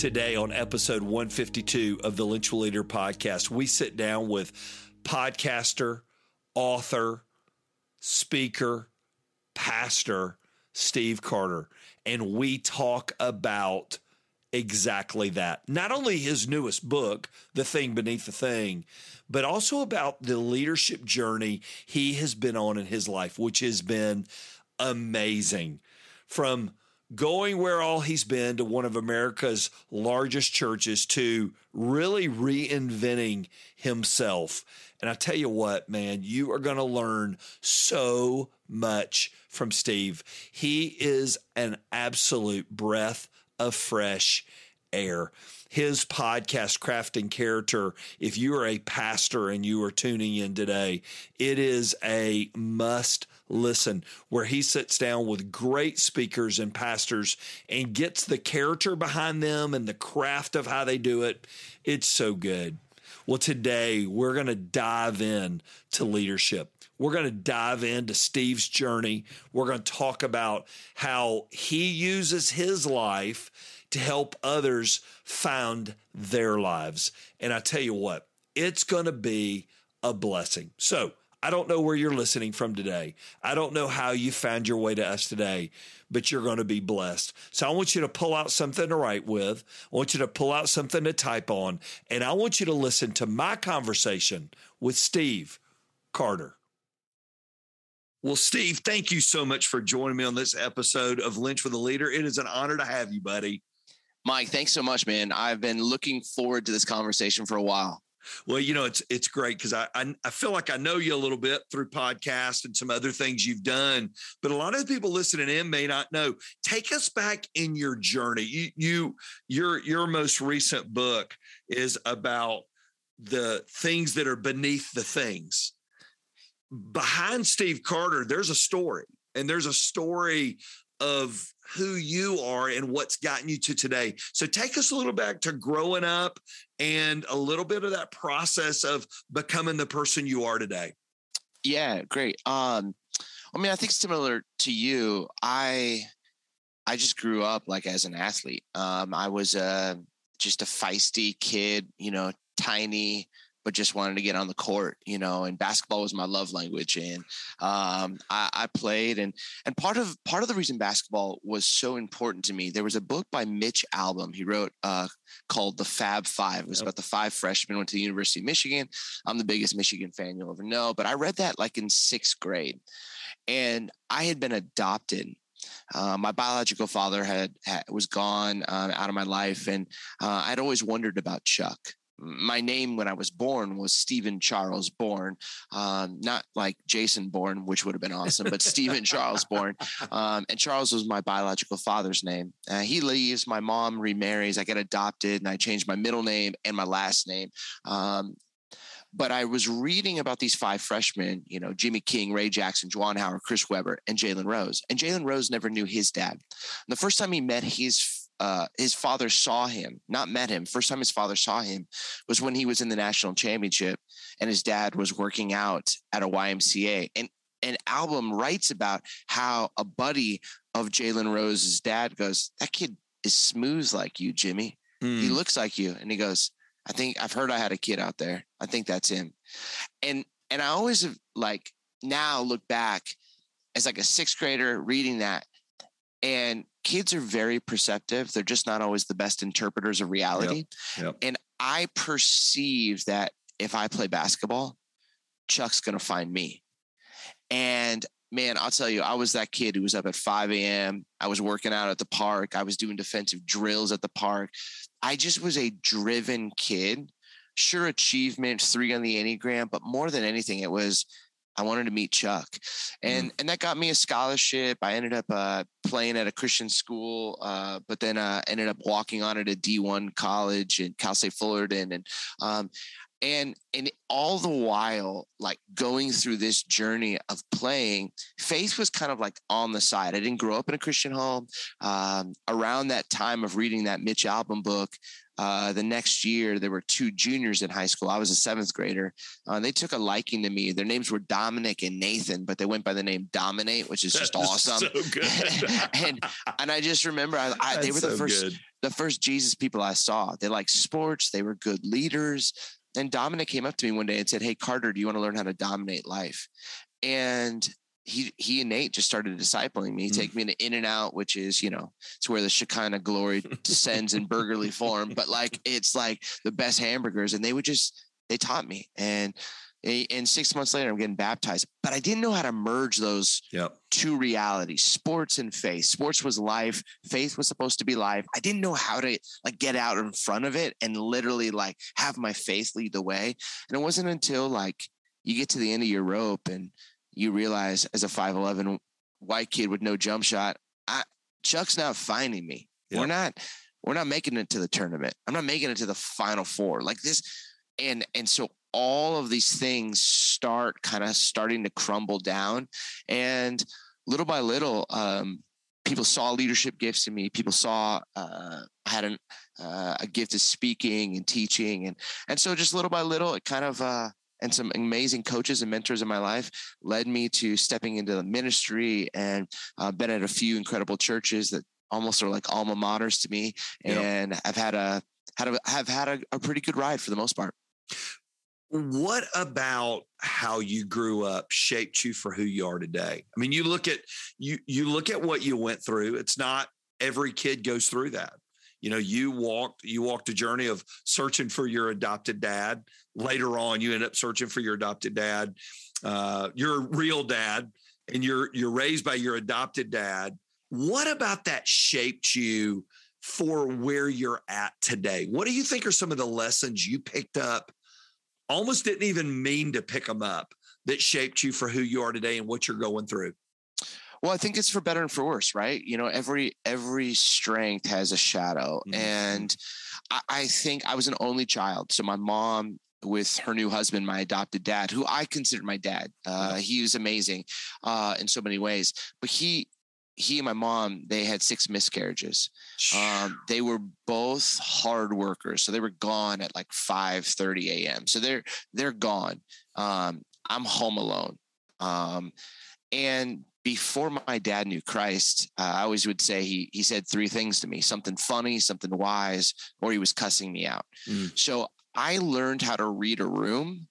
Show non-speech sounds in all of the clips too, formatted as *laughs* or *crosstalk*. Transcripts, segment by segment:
Today, on episode 152 of the Lynch Leader podcast, we sit down with podcaster, author, speaker, pastor Steve Carter, and we talk about exactly that. Not only his newest book, The Thing Beneath the Thing, but also about the leadership journey he has been on in his life, which has been amazing. From going where all he's been to one of America's largest churches to really reinventing himself. And I tell you what, man, you are going to learn so much from Steve. He is an absolute breath of fresh air. His podcast, Crafting Character, if you are a pastor and you are tuning in today, it is a must listen where he sits down with great speakers and pastors and gets the character behind them and the craft of how they do it. It's so good. Well, today we're going to dive in to leadership. We're going to dive into Steve's journey. We're going to talk about how he uses his life to help others found their lives. And I tell you what, it's going to be a blessing. So, I don't know where you're listening from today. I don't know how you found your way to us today, but you're going to be blessed. So I want you to pull out something to write with. I want you to pull out something to type on, and I want you to listen to my conversation with Steve Carter. Well, Steve, thank you so much for joining me on this episode of Lynch with a Leader. It is an honor to have you, buddy. Mike, thanks so much, man. I've been looking forward to this conversation for a while. Well, you know, it's it's great because I, I, I feel like I know you a little bit through podcast and some other things you've done, but a lot of the people listening in may not know. Take us back in your journey. You you your your most recent book is about the things that are beneath the things. Behind Steve Carter, there's a story, and there's a story of who you are and what's gotten you to today. So take us a little back to growing up and a little bit of that process of becoming the person you are today. Yeah, great. Um, I mean, I think similar to you, I I just grew up like as an athlete. Um, I was uh, just a feisty kid, you know, tiny, but just wanted to get on the court, you know, and basketball was my love language. And um, I, I, played and and part of part of the reason basketball was so important to me, there was a book by Mitch Albom. he wrote uh, called The Fab Five. It was yep. about the five freshmen went to the University of Michigan. I'm the biggest Michigan fan you'll ever know, but I read that like in sixth grade. And I had been adopted uh, my biological father had, had was gone uh, out of my life, and uh, I'd always wondered about Chuck my name when I was born was Stephen Charles Bourne, um, not like Jason Bourne, which would have been awesome, but Stephen Charles Bourne. Um, and Charles was my biological father's name. Uh, he leaves, my mom remarries, I get adopted, and I change my middle name and my last name. Um, but I was reading about these five freshmen, you know, Jimmy King, Ray Jackson, Juwan Howard, Chris Webber, and Jalen Rose. And Jalen Rose never knew his dad. And the first time he met his uh, his father saw him, not met him. First time his father saw him was when he was in the national championship, and his dad was working out at a YMCA. And an Albom writes about how a buddy of Jalen Rose's dad goes, "That kid is smooth like you, Jimmy. Mm. He hmm. looks like you." And he goes, "I think I've heard I had a kid out there. I think that's him." And and I always have, like now look back as like a sixth grader reading that and kids are very perceptive. They're just not always the best interpreters of reality. Yep. Yep. And I perceive that if I play basketball, Chuck's going to find me. And man, I'll tell you, I was that kid who was up at 5 a.m. I was working out at the park. I was doing defensive drills at the park. I just was a driven kid. Sure, achievement, three on the Enneagram, but more than anything, it was I wanted to meet Chuck, and mm. and that got me a scholarship. I ended up uh, playing at a Christian school, uh, but then uh, ended up walking on at a D one college in Cal State Fullerton, and um, and and all the while like going through this journey of playing faith was kind of like on the side. I didn't grow up in a christian home. Um, around that time of reading that mitch albom book uh, the next year there were two juniors in high school. I was a seventh grader. Uh, they took a liking to me. Their names were dominic and nathan but they went by the name dominate which is just awesome. so *laughs* and and i just remember I, I, they were the so first good. the first Jesus people I saw. They liked sports. They were good leaders and Dominic came up to me one day and said, Hey, Carter, do you want to learn how to dominate life? And he he and Nate just started discipling me, mm. take me to In-N-Out, which is, you know, it's where the Shekinah glory descends in burgerly form, but like it's like the best hamburgers. And they would just they taught me. And and six months later, I'm getting baptized. But I didn't know how to merge those yep. two realities, sports and faith. Sports was life. Faith was supposed to be life. I didn't know how to like get out in front of it and literally like have my faith lead the way. And it wasn't until like you get to the end of your rope and you realize as a 5'11 white kid with no jump shot, I, Chuck's not finding me. Yep. We're not, we're not making it to the tournament. I'm not making it to the final four. Like this, and and so all of these things start kind of starting to crumble down and little by little um, people saw leadership gifts in me people saw uh, i had an, uh, a gift of speaking and teaching and and so just little by little it kind of uh, and some amazing coaches and mentors in my life led me to stepping into the ministry and uh, been at a few incredible churches that almost are like alma maters to me and yep. i've had a had a have had a, a pretty good ride for the most part what about how you grew up shaped you for who you are today? I mean, you look at you you look at what you went through. It's not every kid goes through that. You know, you walked you walked a journey of searching for your adopted dad. Later on, you end up searching for your adopted dad, uh, your real dad, and you're you're raised by your adopted dad. What about that shaped you for where you're at today? What do you think are some of the lessons you picked up almost didn't even mean to pick them up that shaped you for who you are today and what you're going through? Well, I think it's for better and for worse, right? You know, every every strength has a shadow, mm-hmm. and I, I think I was an only child, so my mom with her new husband, my adopted dad, who I consider my dad. Uh, he was amazing uh, in so many ways, but he he and my mom they had six miscarriages. Um, they were both hard workers. So they were gone at like 5 30 a.m so they're they're gone. Um, i'm home alone. Um, and before my dad knew christ uh, i always would say he he said three things to me something funny something wise or he was cussing me out. Mm. so i learned how to read a room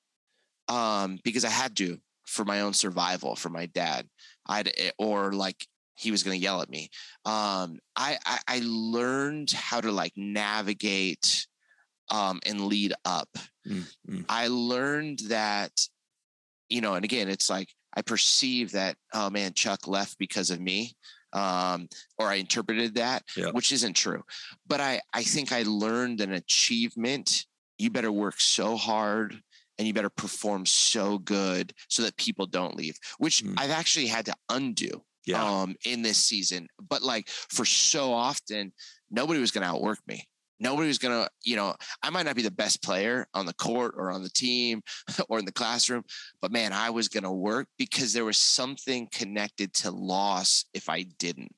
um, because i had to for my own survival for my dad. I'd eh, or like he was going to yell at me. Um, I, I, I learned how to like navigate um, and lead up. Mm-hmm. I learned that, you know, and again, it's like I perceive that, oh man, Chuck left because of me. Um, or I interpreted that, yeah. which isn't true. But I, I think I learned an achievement. You better work so hard and you better perform so good so that people don't leave, which mm. I've actually had to undo yeah. um, in this season. But like for so often, nobody was going to outwork me. Nobody was going to, you know, I might not be the best player on the court or on the team *laughs* or in the classroom, but man, I was going to work because there was something connected to loss if I didn't.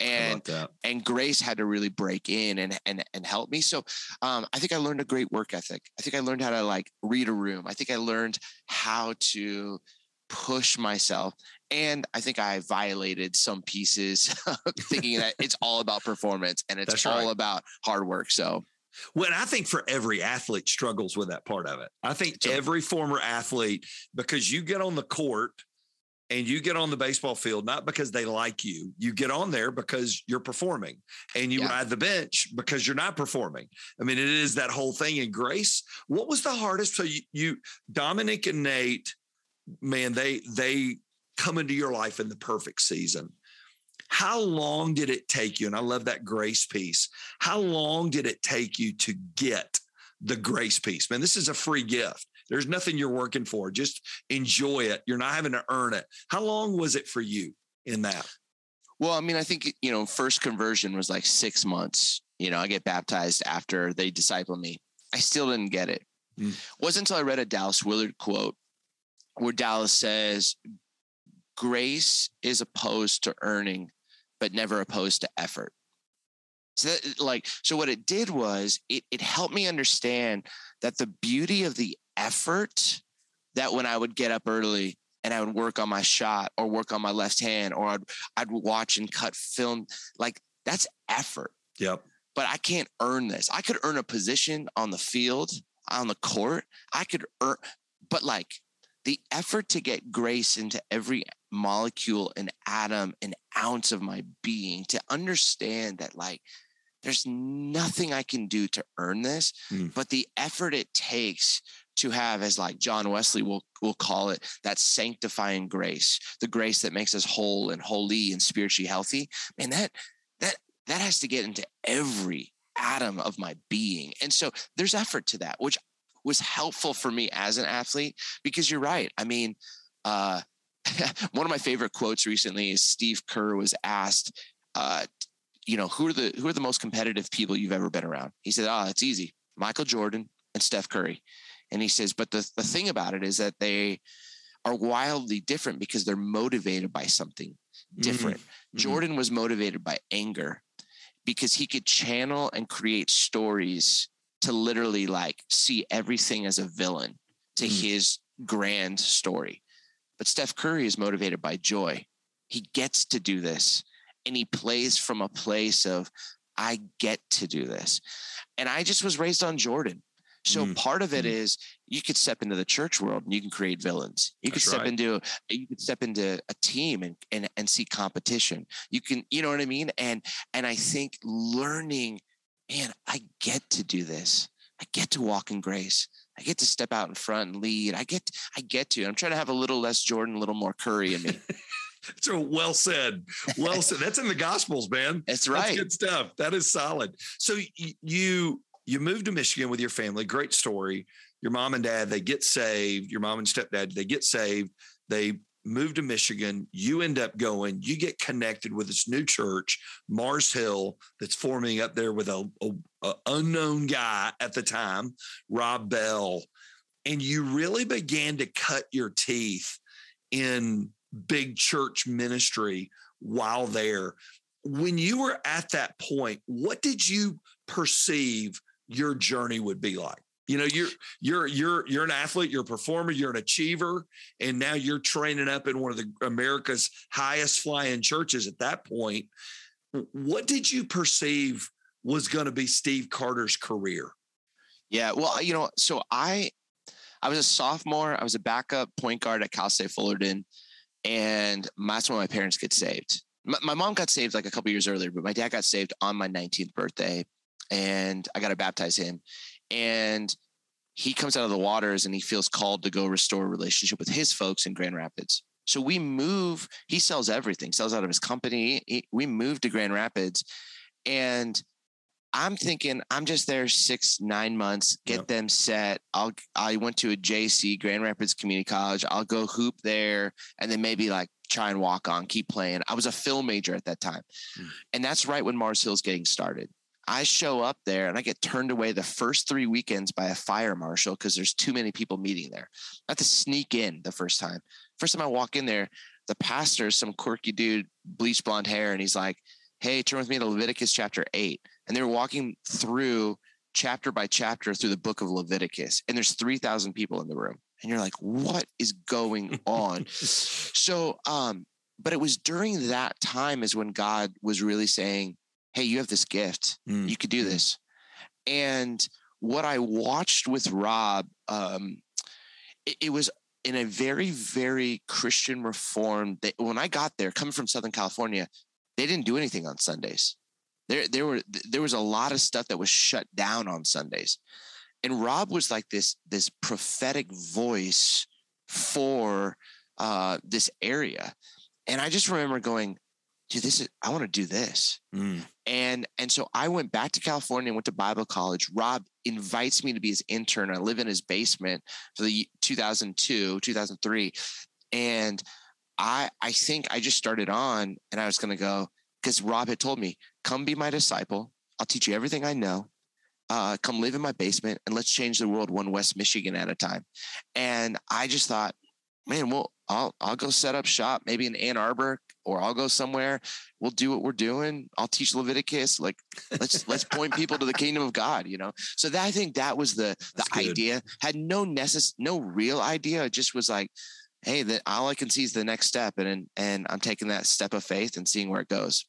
And I and Grace had to really break in and and and help me. So um, I think I learned a great work ethic. I think I learned how to like read a room. I think I learned how to push myself and I think I violated some pieces *laughs* thinking that it's all about performance and it's That's all right. about hard work. So well, I think for every athlete struggles with that part of it. I think every former athlete, because you get on the court and you get on the baseball field, not because they like you, you get on there because you're performing and you yeah. ride the bench because you're not performing. I mean, it is that whole thing. And Grace, what was the hardest? So you, you Dominic and Nate, man, they, they, come into your life in the perfect season. How long did it take you? And I love that grace piece. How long did it take you to get the grace piece. Man, this is a free gift. There's nothing you're working for. Just enjoy it. You're not having to earn it. How long was it for you in that? Well, I mean, I think, you know, first conversion was like six months. You know, I get baptized after they disciple me. I still didn't get it. Mm. It wasn't until I read a Dallas Willard quote where Dallas says, grace is opposed to earning, but never opposed to effort. So that, like, so what it did was it, it helped me understand that the beauty of the effort that when I would get up early and I would work on my shot or work on my left hand or I'd, I'd watch and cut film, like that's effort. Yep. But I can't earn this. I could earn a position on the field, on the court. I could earn, but like the effort to get grace into every molecule an atom an ounce of my being to understand that like there's nothing I can do to earn this, mm. but the effort it takes to have as like John Wesley will will call it that sanctifying grace, the grace that makes us whole and holy and spiritually healthy. And that that that has to get into every atom of my being. And so there's effort to that, which was helpful for me as an athlete because you're right. I mean, uh, *laughs* one of my favorite quotes recently is Steve Kerr was asked, uh, you know, who are the who are the most competitive people you've ever been around? He said, "Ah, oh, it's easy. Michael Jordan and Steph Curry." And he says, "But the the thing about it is that they are wildly different because they're motivated by something different. Mm-hmm. Jordan was motivated by anger because he could channel and create stories to literally like see everything as a villain to mm. his grand story. But Steph Curry is motivated by joy. He gets to do this and he plays from a place of, I get to do this. And I just was raised on Jordan. So mm. part of it mm. is you could step into the church world and you can create villains. You That's could step right. into you could step into a team and, and and see competition. You can, you know what I mean? And and I think learning man, I get to do this. I get to walk in grace. I get to step out in front and lead. I get, I get to. I'm trying to have a little less Jordan, a little more Curry in me. *laughs* so well said. Well said. That's in the Gospels, man. That's right. That's good stuff. That is solid. So you you moved to Michigan with your family. Great story. Your mom and dad they get saved. Your mom and stepdad they get saved. They move to Michigan, you end up going, you get connected with this new church, Mars Hill, that's forming up there with a, a, a, unknown guy at the time, Rob Bell, and you really began to cut your teeth in big church ministry while there. When you were at that point, what did you perceive your journey would be like? You know you're you're you're you're an athlete you're a performer you're an achiever and now you're training up in one of the america's highest flying churches at that point. What did you perceive was going to be steve carter's career? Yeah well you know so i i was a sophomore i was a backup point guard at cal state fullerton and that's when my parents get saved. My, my mom got saved like a couple years earlier but my dad got saved on my 19th birthday and i got to baptize him and he comes out of the waters and he feels called to go restore a relationship with his folks in Grand Rapids. So we move, he sells everything, sells out of his company. He, we move to Grand Rapids and I'm thinking I'm just there six, nine months, get yep. them set. I'll, I went to a JC Grand Rapids Community College. I'll go hoop there and then maybe like try and walk on, keep playing. I was a film major at that time. Mm. And that's right when Mars Hill's getting started. I show up there and I get turned away the first three weekends by a fire marshal because there's too many people meeting there. I have to sneak in the first time. First time I walk in there, the pastor is some quirky dude, bleach blonde hair, and he's like, Hey, turn with me to Leviticus chapter eight. And they're walking through chapter by chapter through the book of Leviticus. And there's 3,000 people in the room. And you're like, what is going on? *laughs* so, um, but it was during that time is when God was really saying, hey, you have this gift. Mm. You could do mm. this. And what I watched with Rob, um, it, it, was in a very, very Christian reformed. They, when I got there, coming from Southern California, they didn't do anything on Sundays. There, there were there was a lot of stuff that was shut down on Sundays, and Rob was like this this prophetic voice for uh, this area. And I just remember going, dude, this is I want to do this. Mm. And and so I went back to California and went to Bible college. Rob invites me to be his intern. I live in his basement for the 2002, 2003. And I I think I just started on and I was going to go because Rob had told me, "Come be my disciple. I'll teach you everything I know. Uh, come live in my basement and let's change the world one West Michigan at a time." And I just thought, man, well, I'll I'll go set up shop maybe in Ann Arbor or I'll go somewhere. We'll do what we're doing. I'll teach Leviticus. Like let's let's point people to the kingdom of God. You know. So that I think that was the the idea. Had no necess no real idea. It just was like, hey, that all I can see is the next step, and and I'm taking that step of faith and seeing where it goes.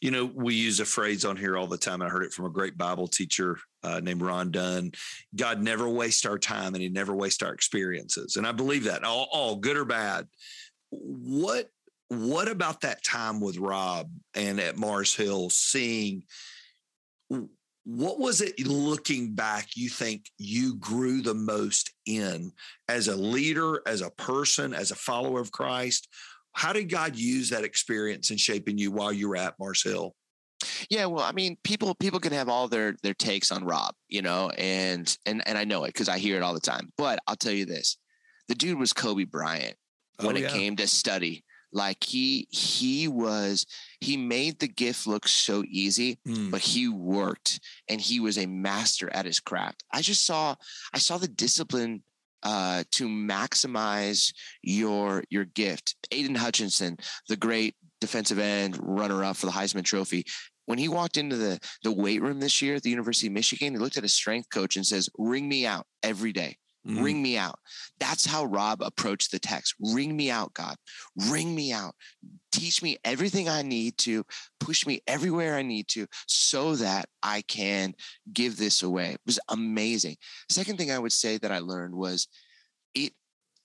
You know, we use a phrase on here all the time. I heard it from a great Bible teacher uh, named Ron Dunn. God never wastes our time and he never wastes our experiences. And I believe that all, all good or bad. What what about that time with Rob and at Mars Hill seeing what was it looking back you think you grew the most in as a leader, as a person, as a follower of Christ? How did God use that experience in shaping you while you were at Mars Hill? Yeah, well, I mean, people people can have all their their takes on Rob, you know, and and and I know it because I hear it all the time. But I'll tell you this: the dude was Kobe Bryant when oh, yeah. it came to study. Like he he was he made the gift look so easy, mm. but he worked and he was a master at his craft. I just saw I saw the discipline uh, to maximize your your gift. Aidan Hutchinson, the great defensive end runner up for the Heisman Trophy, when he walked into the the weight room this year at the University of Michigan, he looked at his strength coach and says, "Wring me out every day. Mm-hmm. Wring me out." That's how Rob approached the text. Wring me out, God. Wring me out. Teach me everything I need to, push me everywhere I need to so that I can give this away. It was amazing. Second thing I would say that I learned was it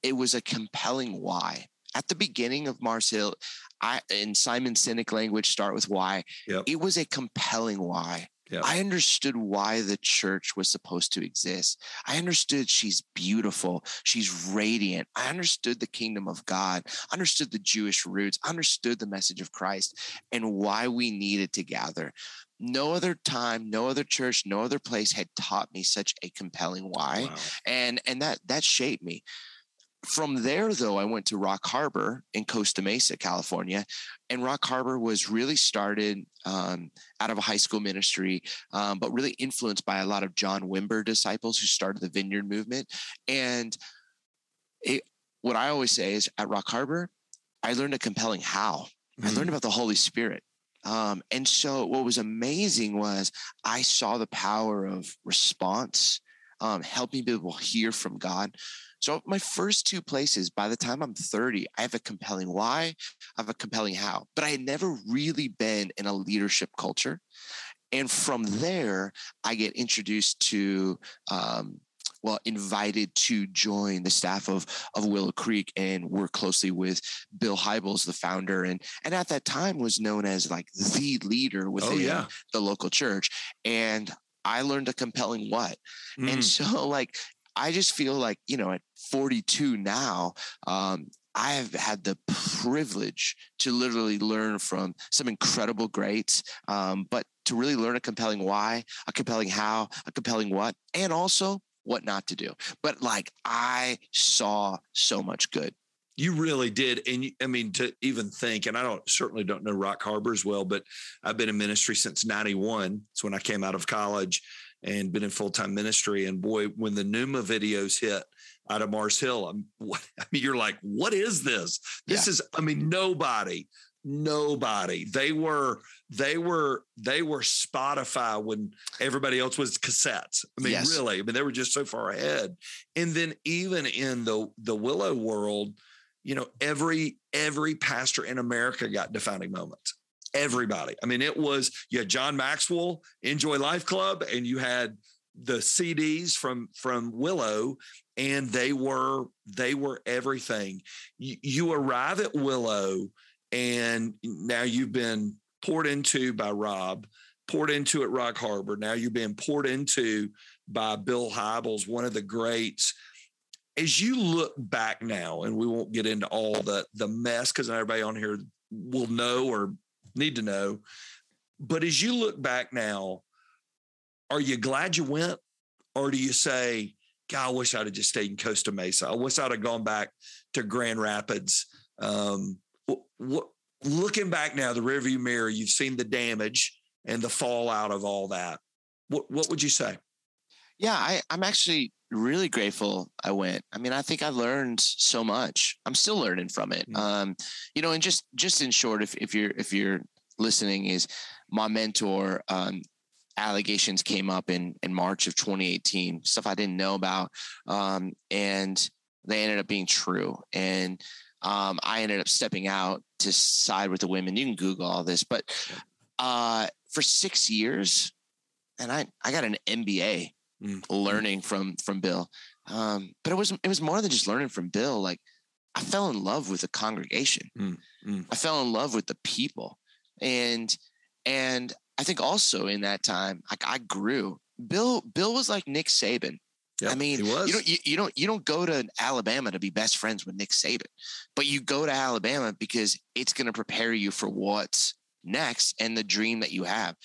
it was a compelling why. At the beginning of Mars Hill, I in Simon Sinek language, start with why. Yep. It was a compelling why. Yep. I understood why the church was supposed to exist. I understood she's beautiful. She's radiant. I understood the kingdom of God. I understood the Jewish roots. I understood the message of Christ and why we needed to gather. No other time, no other church, no other place had taught me such a compelling why. Wow. And and that that shaped me. From there, though, I went to Rock Harbor in Costa Mesa, California. And Rock Harbor was really started um, out of a high school ministry, um, but really influenced by a lot of John Wimber disciples who started the Vineyard movement. And it, what I always say is at Rock Harbor, I learned a compelling how. Mm-hmm. I learned mm. about the Holy Spirit. Um, and so what was amazing was I saw the power of response, um, helping people hear from God. So my first two places, by the time I'm 30, I have a compelling why, I have a compelling how, but I had never really been in a leadership culture. And from there, I get introduced to um, well invited to join the staff of of Willow Creek and work closely with Bill Hybels, the founder, and and at that time was known as like the leader oh, within oh, yeah. the local church. And I learned a compelling what. Mm. And so *laughs* like I just feel like, you know, at 42 now, um, I have had the privilege to literally learn from some incredible greats, um, but to really learn a compelling why, a compelling how, a compelling what, and also what not to do. But like I saw so much good. You really did. And I mean, to even think, and I don't certainly don't know Rock Harbor as well, but I've been in ministry since 91. It's when I came out of college and been in full time ministry. And boy, when the Nooma videos hit out of Mars Hill, I'm *laughs* what I mean, you're like, what is this? This yeah. is, I mean, nobody, nobody. They were, they were, they were Spotify when everybody else was cassettes. I mean, yes. really, I mean, they were just so far ahead. And then even in the the Willow world, you know, every every pastor in America got defining moments everybody. I mean, it was you had John Maxwell, INJOY Life Club, and you had the CDs from from Willow, and they were they were everything. You, you arrive at Willow, and now you've been poured into by Rob, poured into at Rock Harbor. Now you're being poured into by Bill Hybels, one of the greats. As you look back now, and we won't get into all the the mess because everybody on here will know or Need to know. But as you look back now, are you glad you went? Or do you say, God, I wish I'd have just stayed in Costa Mesa. I wish I'd have gone back to Grand Rapids. Um, what, looking back now, the rearview mirror, you've seen the damage and the fallout of all that. What what would you say? Yeah, I, I'm actually really grateful I went. I mean, I think I learned so much. I'm still learning from it. Mm-hmm. Um, you know, and just just in short, if if you're if you're listening, is my mentor um, allegations came up in in March of 2018, stuff I didn't know about, um, and they ended up being true. And um, I ended up stepping out to side with the women. You can Google all this, but uh, for six years, and I I got an MBA mm. Learning from from Bill. Um, but it was it was more than just learning from Bill. Like I fell in love with the congregation. Mm. Mm. I fell in love with the people, and and I think also in that time, like I grew. Bill Bill was like Nick Saban. Yep, I mean, you don't you, you, don't you don't go to Alabama to be best friends with Nick Saban, but you go to Alabama because it's going to prepare you for what's next and the dream that you have.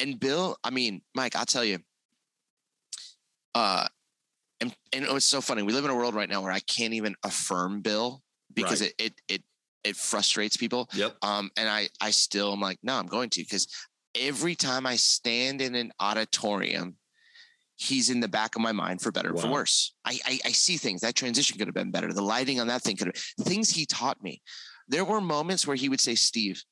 And Bill, I mean, Mike, I'll tell you, uh, and and it's so funny. We live in a world right now where I can't even affirm Bill because right. it it it it frustrates people. Yep. Um, and I I still am like, no, I'm going to because every time I stand in an auditorium, he's in the back of my mind for better wow. for worse. I, I, I see things that transition could have been better. The lighting on that thing could have things he taught me. There were moments where he would say, Steve,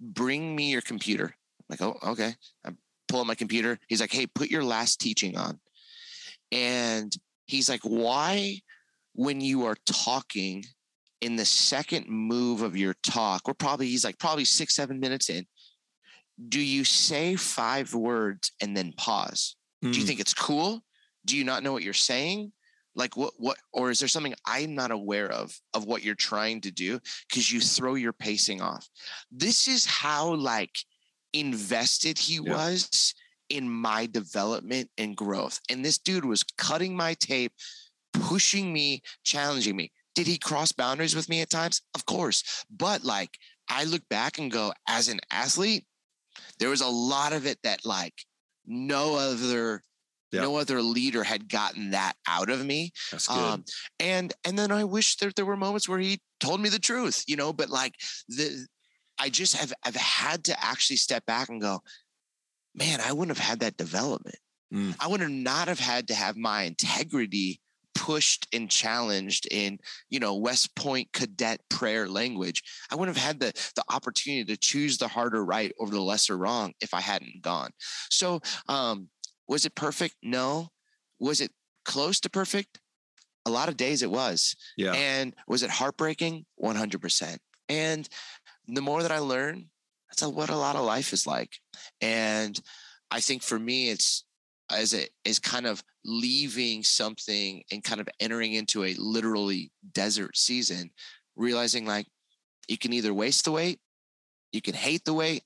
bring me your computer. I'm like, oh, okay. I pull up my computer. He's like, hey, put your last teaching on. And he's like, why, when you are talking in the second move of your talk, we're probably, he's like, probably six, seven minutes in, do you say five words and then pause? Mm. Do you hmm. think it's cool? Do you not know what you're saying? Like what what or is there something I'm not aware of of what you're trying to do because you throw your pacing off. This is how like invested he yeah. was in my development and growth. And this dude was cutting my tape, pushing me, challenging me. Did he cross boundaries with me at times? Of course. But like, I look back and go, as an athlete, there was a lot of it that like no other Yep. No other leader had gotten that out of me. That's good. Um, and and then I wish that there were moments where he told me the truth, you know. But like the, I just have I've had to actually step back and go, man, I wouldn't have had that development. Mm. I would have not have had to have my integrity pushed and challenged in, you know, West Point cadet prayer language. I wouldn't have had the the opportunity to choose the harder right over the lesser wrong if I hadn't gone. So, um, was it perfect? No. Was it close to perfect? A lot of days it was. Yeah. And was it heartbreaking? 100%. And the more that I learn, that's what a lot of life is like. And I think for me, it's as it is kind of leaving something and kind of entering into a literally desert season, realizing like you can either waste the wait, you can hate the wait,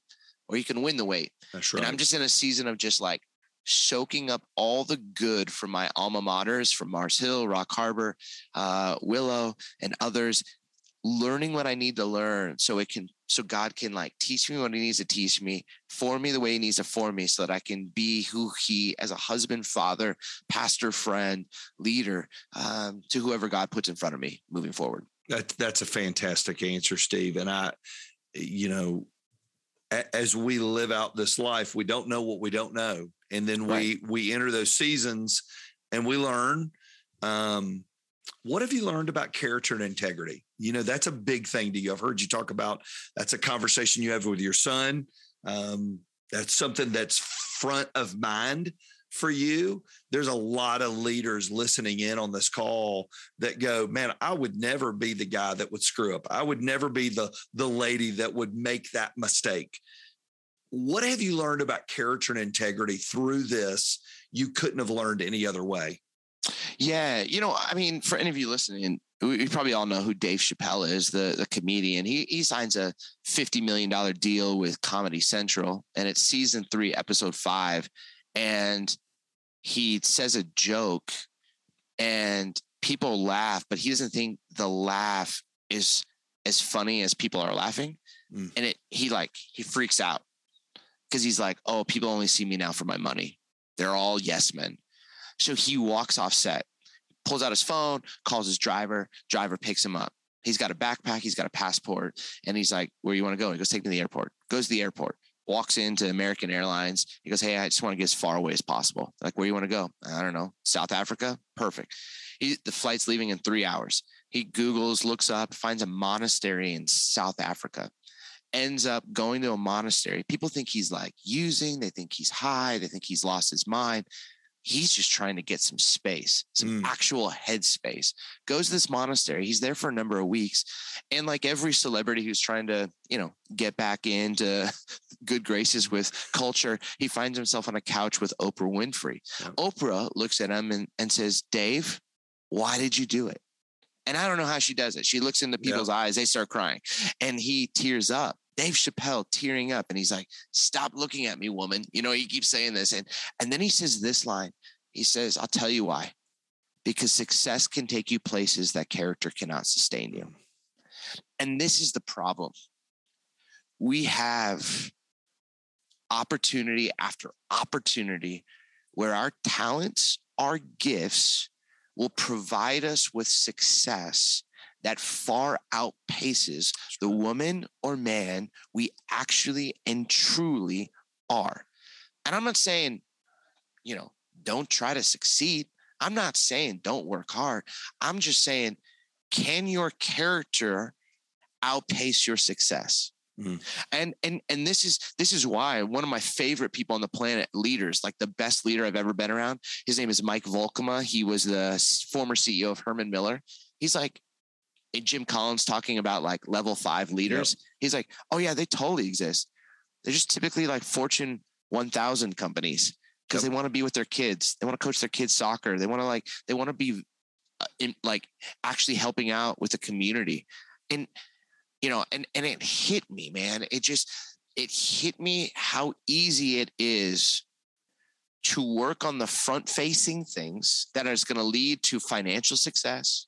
or you can win the wait. That's right. And I'm just in a season of just like soaking up all the good from my alma maters, from Mars Hill, Rock Harbor, uh, Willow, and others, learning what I need to learn so it can so God can like teach me what he needs to teach me, form me the way he needs to form me so that I can be who he as a husband, father, pastor, friend, leader, um, to whoever God puts in front of me moving forward. That, that's a fantastic answer, Steve. And I, you know, a, as we live out this life, we don't know what we don't know. And then right. we, we enter those seasons and we learn, um, what have you learned about character and integrity? You know, that's a big thing to you. I've heard you talk about that's a conversation you have with your son. Um, that's something that's front of mind for you. There's a lot of leaders listening in on this call that go, man, I would never be the guy that would screw up. I would never be the the lady that would make that mistake. What have you learned about character and integrity through this you couldn't have learned any other way? Yeah, you know, I mean, for any of you listening, we probably all know who Dave Chappelle is, the the comedian. He he signs a fifty million dollar deal with Comedy Central, and it's season three, episode five, and he says a joke, and people laugh, but he doesn't think the laugh is as funny as people are laughing. Mm. And it he like he freaks out because he's like, oh, people only see me now for my money. They're all yes men. So he walks off set, pulls out his phone, calls his driver. Driver picks him up. He's got a backpack, he's got a passport, and he's like, Where you want to go? He goes, Take me to the airport. Goes to the airport, walks into American Airlines. He goes, Hey, I just want to get as far away as possible. Like, where you want to go? I don't know. South Africa? Perfect. He, the flight's leaving in three hours. He Googles, looks up, finds a monastery in South Africa ends up going to a monastery. People think he's like using, they think he's high, they think he's lost his mind. He's just trying to get some space, some mm. actual headspace. Goes to this monastery. He's there for a number of weeks. And like every celebrity who's trying to, you know, get back into *laughs* good graces with culture, he finds himself on a couch with Oprah Winfrey. Yeah. Oprah looks at him and, and says, Dave, why did you do it? And I don't know how she does it. She looks into people's yeah. eyes, they start crying, and he tears up. Dave Chappelle tearing up, and he's like, "Stop looking at me, woman." You know, he keeps saying this, and and then he says this line. He says, "I'll tell you why, because success can take you places that character cannot sustain you." And this is the problem. We have opportunity after opportunity where our talents, our gifts will provide us with success that far outpaces the woman or man we actually and truly are. And I'm not saying, you know, don't try to succeed. I'm not saying don't work hard. I'm just saying, can your character outpace your success? Mm-hmm. And and and this is this is why one of my favorite people on the planet, leaders, like the best leader I've ever been around. His name is Mike Volkema. He was the former CEO of Herman Miller. He's like, Jim Collins talking about like level five leaders. Yep. He's like, oh yeah, they totally exist. They're just typically like Fortune 1000 companies because yep. they want to be with their kids. They want to coach their kids soccer. They want to like they want to be uh, in, like actually helping out with the community. And you know, and and it hit me, man. It just it hit me how easy it is to work on the front facing things that is going to lead to financial success,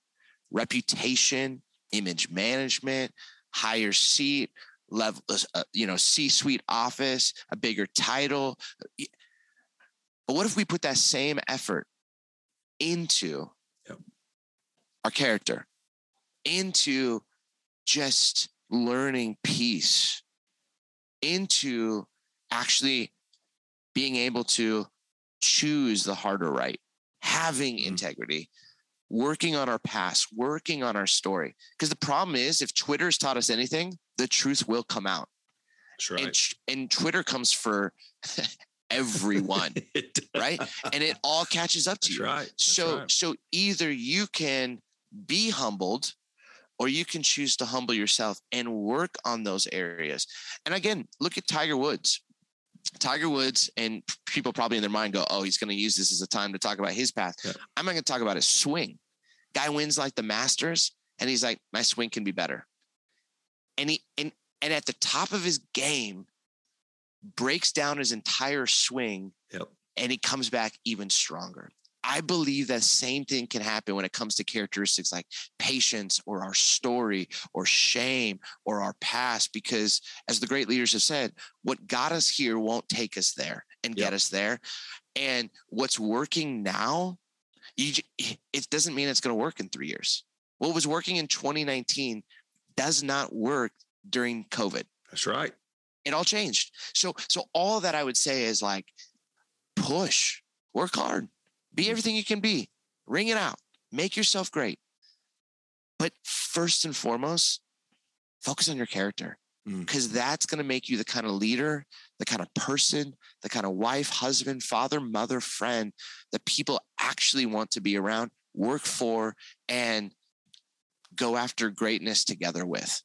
reputation, image management, higher seat, level, uh, uh you know, C-suite office, a bigger title. But what if we put that same effort into yep. our character, into just learning peace into actually being able to choose the harder right, having mm-hmm. integrity, working on our past, working on our story. Because the problem is, if Twitter's taught us anything, the truth will come out. That's right. And, and Twitter comes for *laughs* everyone, *laughs* right? And it all catches up to That's you. Right. That's so, right. so either you can be humbled or you can choose to humble yourself and work on those areas. And again, look at Tiger Woods. Tiger Woods, and people probably in their mind go, "Oh, he's going to use this as a time to talk about his path." Yeah. I'm not going to talk about his swing. Guy wins like the Masters, and he's like, "My swing can be better." And he and and at the top of his game, breaks down his entire swing, yep. and he comes back even stronger. I believe that same thing can happen when it comes to characteristics like patience or our story or shame or our past, because as the great leaders have said, what got us here won't take us there and yep. get us there. And what's working now, you, it doesn't mean it's going to work in three years. What was working in 2019 does not work during COVID. That's right. It all changed. So, so all that I would say is like, push, work hard be mm-hmm. everything you can be. Wring it out. Make yourself great. But first and foremost, focus on your character because mm. that's going to make you the kind of leader, the kind of person, the kind of wife, husband, father, mother, friend that people actually want to be around, work for, and go after greatness together with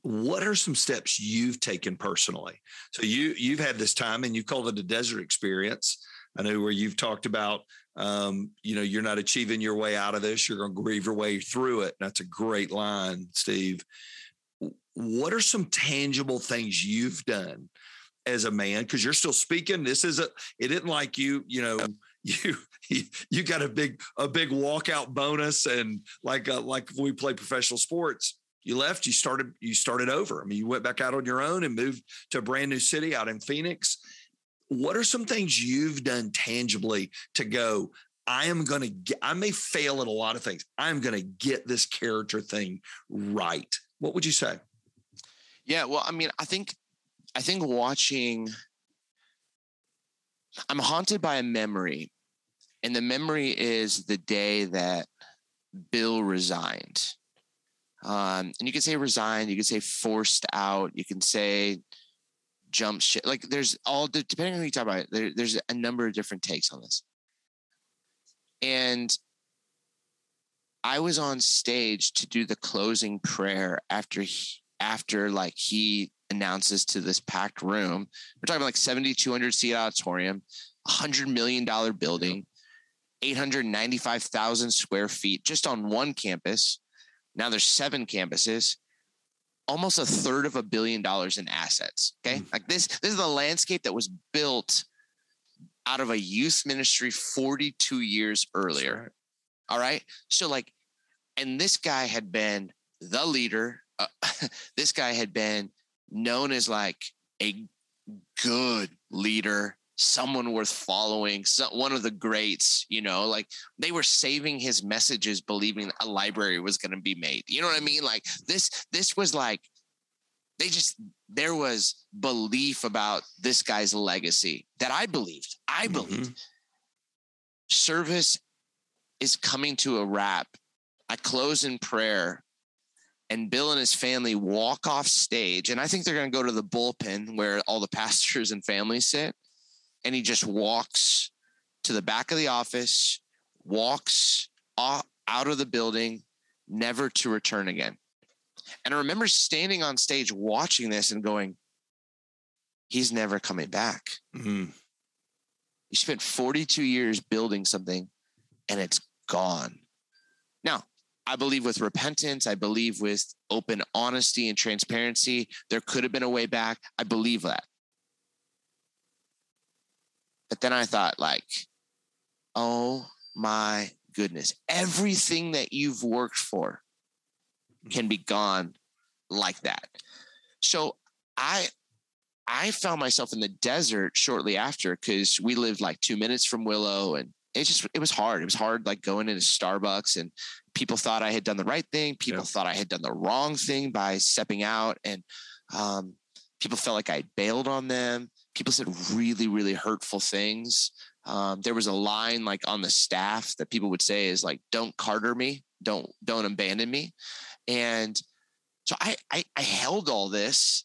what are some steps you've taken personally so you you've had this time and you called it a desert experience I know where you've talked about, um, you know, you're not achieving your way out of this. You're going to grieve your way through it. That's a great line, Steve. What are some tangible things you've done as a man? Because you're still speaking. This is a. It isn't like you, you know. *laughs* You, you got a big a big walkout bonus and like uh, like we play professional sports you left, you started, you started over. I mean, you went back out on your own and moved to a brand new city out in Phoenix. What are some things you've done tangibly to go, I am going to get, I may fail at a lot of things. I'm going to get this character thing right. What would you say? Yeah. Well, I mean, I think, I think watching, I'm haunted by a memory. And the memory is the day that Bill resigned. Um, and you can say resigned, you can say forced out, you can say jump shit. Like there's all depending on who you talk about, there, there's a number of different takes on this. And I was on stage to do the closing prayer after he, after like he announces to this packed room. We're talking about like 7,200 seat auditorium, a hundred million dollar building, 895,000 square feet just on one campus. Now there's seven campuses, almost a third of a billion dollars in assets. Okay. Mm. Like this, this is the landscape that was built out of a youth ministry 42 years earlier. Right. All right. So, like, and this guy had been the leader. Uh, *laughs* this guy had been known as like a good leader someone worth following, so, one of the greats, you know, like they were saving his messages, believing a library was going to be made. You know what I mean? Like this, this was like, they just, there was belief about this guy's legacy that I believed. I believed. Mm-hmm. Service is coming to a wrap. I close in prayer and Bill and his family walk off stage. And I think they're going to go to the bullpen where all the *laughs* pastors and families sit and he just walks to the back of the office, walks off, out of the building, never to return again. And I remember standing on stage watching this and going, he's never coming back. Mm-hmm. You spent 42 years building something and it's gone. Now, I believe with repentance, I believe with open honesty and transparency, there could have been a way back. I believe that. But then I thought, like, oh my goodness, everything that you've worked for can be gone like that. So I I found myself in the desert shortly after because we lived like two minutes from Willow and it just it was hard. It was hard like going into Starbucks and people thought I had done the right thing. People yeah. thought I had done the wrong thing by stepping out and um, people felt like I bailed on them people said really, really hurtful things. Um, there was a line like on the staff that people would say is like, "Don't Carter me, don't don't abandon me," and so I, I I held all this,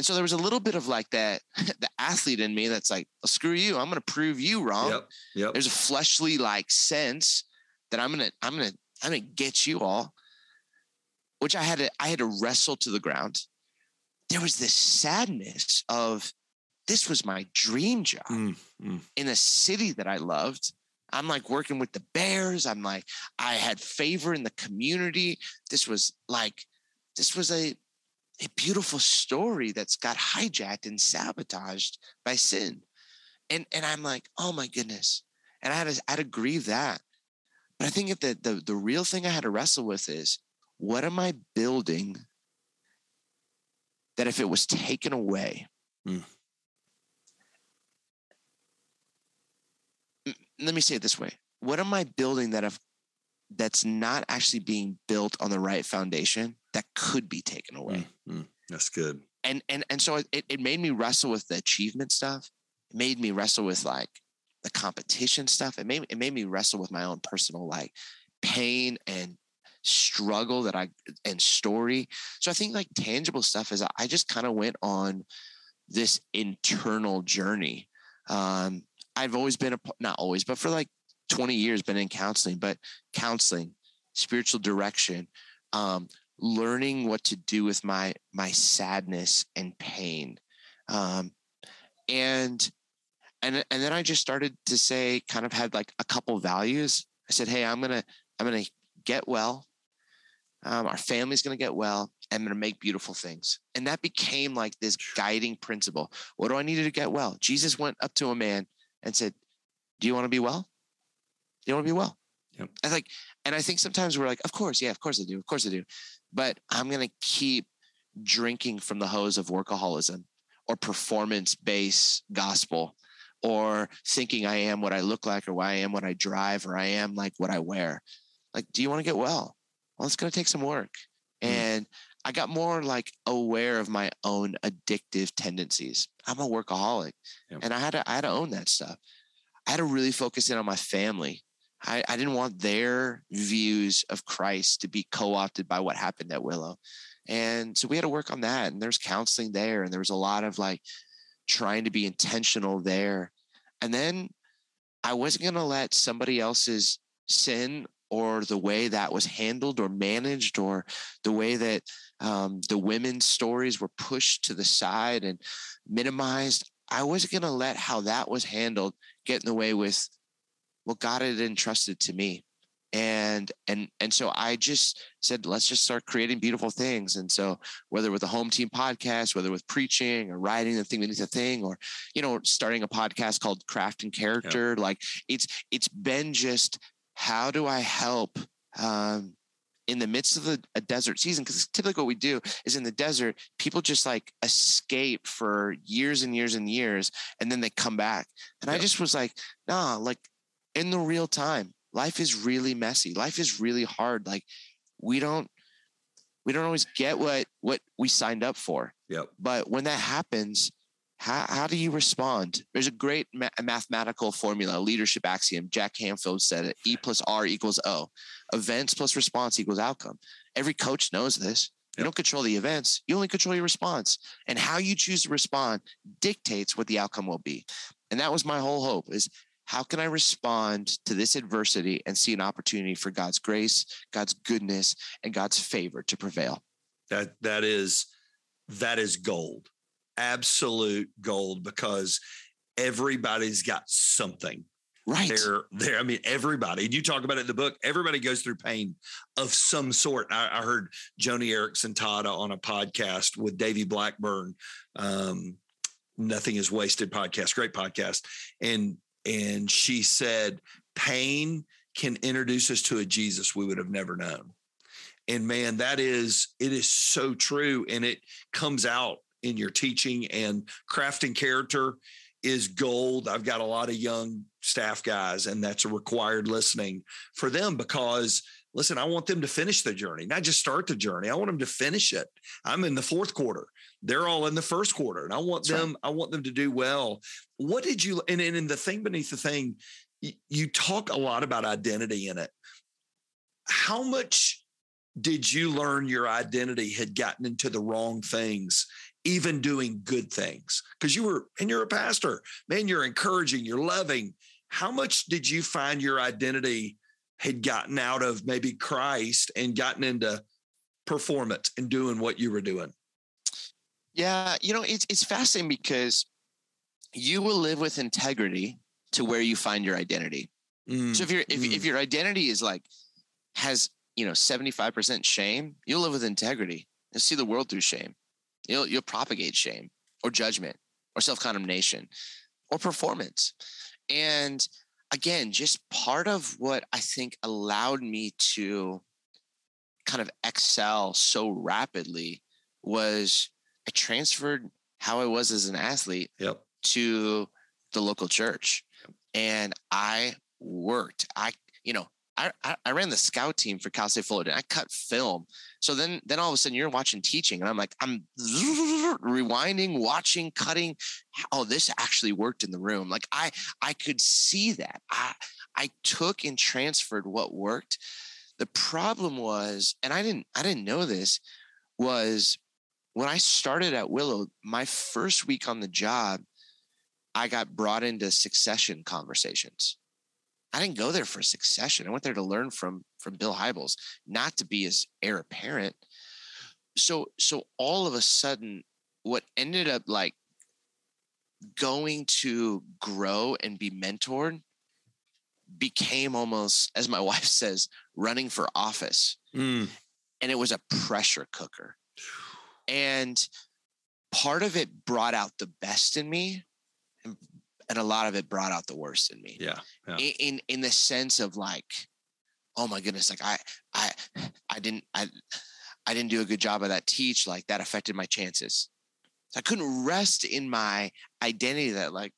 and so there was a little bit of like that *laughs* the athlete in me that's like, well, "Screw you, I'm going to prove you wrong." Yep, yep. There's a fleshly like sense that I'm gonna I'm gonna I'm gonna get you all, which I had to I had to wrestle to the ground. There was this sadness of this was my dream job mm, mm. in a city that I loved. I'm like working with the Bears. I'm like, I had favor in the community. This was like, this was a, a beautiful story that's got hijacked and sabotaged by sin. And, and I'm like, oh my goodness. And I had to, I had to grieve that. But I think that the, the, the real thing I had to wrestle with is what am I building that if it was taken away, mm. let me say it this way what am i building that if that's not actually being built on the right foundation that could be taken away. Mm-hmm. that's good. And and and so it, it made me wrestle with the achievement stuff. It made me wrestle with like the competition stuff. It made it made me wrestle with my own personal like pain and struggle that i and story. So i think like tangible stuff is i just kind of went on this internal journey. Um I've always been a not always, but for like 20 years been in counseling, but counseling, spiritual direction, um, learning what to do with my my sadness and pain. Um, and and and then I just started to say, kind of had like a couple values. I said, hey, I'm gonna I'm gonna get well. Um, our family's gonna get well. I'm gonna make beautiful things, and that became like this guiding principle. What do I need to get well? Jesus went up to a man and said, Do you want to be well? Do you want to be well? Yep. I like, and I think sometimes we're like, of course, yeah, of course I do, of course I do, but I'm gonna keep drinking from the hose of workaholism or performance based gospel or thinking I am what I look like or why I am what I drive or I am like what I wear. Like, do you want to get well? Well, it's going to take some work. Mm. And I got more like aware of my own addictive tendencies. I'm a workaholic and I had to, I had to own that stuff. I had to really focus in on my family. I, I didn't want their views of Christ to be co-opted by what happened at Willow. And so we had to work on that. And there's counseling there. And there was a lot of like trying to be intentional there. And then I wasn't going to let somebody else's sin or the way that was handled or managed or the way that um, the women's stories were pushed to the side and minimized. I wasn't going to let how that was handled get in the way with what God had entrusted to me and and and so i just said let's just start creating beautiful things and so whether with a home team podcast whether with preaching or writing the thing beneath a thing or you know starting a podcast called craft and character yeah. like it's it's been just how do i help um in the midst of the, a desert season because typically what we do is in the desert people just like escape for years and years and years and then they come back and yeah. i just was like nah like in the real time life is really messy. Life is really hard. Like we don't we don't always get what what we signed up for. Yep. But when that happens, how, how do you respond? There's a great ma- mathematical formula, leadership axiom. Jack Canfield said it: E plus R equals O. Events plus response equals outcome. Every coach knows this. You don't control the events; you only control your response. And how you choose to respond dictates what the outcome will be. And that was my whole hope: is how can I respond to this adversity and see an opportunity for God's grace, God's goodness, and God's favor to prevail? That that is that is gold. Absolute gold because everybody's got something. Right. They're there. I mean, everybody, and you talk about it in the book, everybody goes through pain of some sort. I, I heard Joni Eareckson Tada on a podcast with Davey Blackburn. Um, Nothing is wasted podcast, great podcast. And and she said, pain can introduce us to a Jesus we would have never known. And man, that is, it is so true. And it comes out in your teaching and crafting character is gold. I've got a lot of young staff guys, and that's a required listening for them because listen, I want them to finish the journey, not just start the journey. I want them to finish it. I'm in the fourth quarter. They're all in the first quarter, and I want That's them. Right. I want them to do well. What did you? And, and in the thing beneath the thing, you, you talk a lot about identity in it. How much did you learn your identity had gotten into the wrong things even doing good things because you were and you're a pastor man you're encouraging you're loving how much did you find your identity had gotten out of maybe Christ and gotten into performance and doing what you were doing? Yeah, you know, it's it's fascinating because you will live with integrity to where you find your identity. Mm, so if your if, mm. if your identity is like has you know 75% shame, you'll live with integrity. You'll see the world through shame. You'll you'll propagate shame or judgment or self-condemnation or performance. And again, just part of what I think allowed me to kind of excel so rapidly was I transferred how I was as an athlete yep. to the local church. Yep. And I worked. I, you know, I, I, ran the scout team for Cal State Fullerton. I cut film. So then, then all of a sudden you're watching teaching and I'm like, I'm *laughs* rewinding, watching, cutting. Oh, this actually worked in the room. Like I, I could see that. I, I took and transferred what worked. The problem was, and I didn't, I didn't know this was when I started at Willow, my first week on the job, I got brought into succession conversations. I didn't go there for succession. I went there to learn from from Bill Hybels, not to be his heir apparent. So so all of a sudden, what ended up like going to grow and be mentored became almost, as my *laughs* wife says, running for office. Mm. And it was a pressure cooker. And part of it brought out the best in me and and a lot of it brought out the worst in me. Yeah. yeah. In, in in the sense of like oh my goodness, like I, I, I didn't, I, I didn't do a good job of that teach. Like that affected my chances. So I couldn't rest in my identity that like,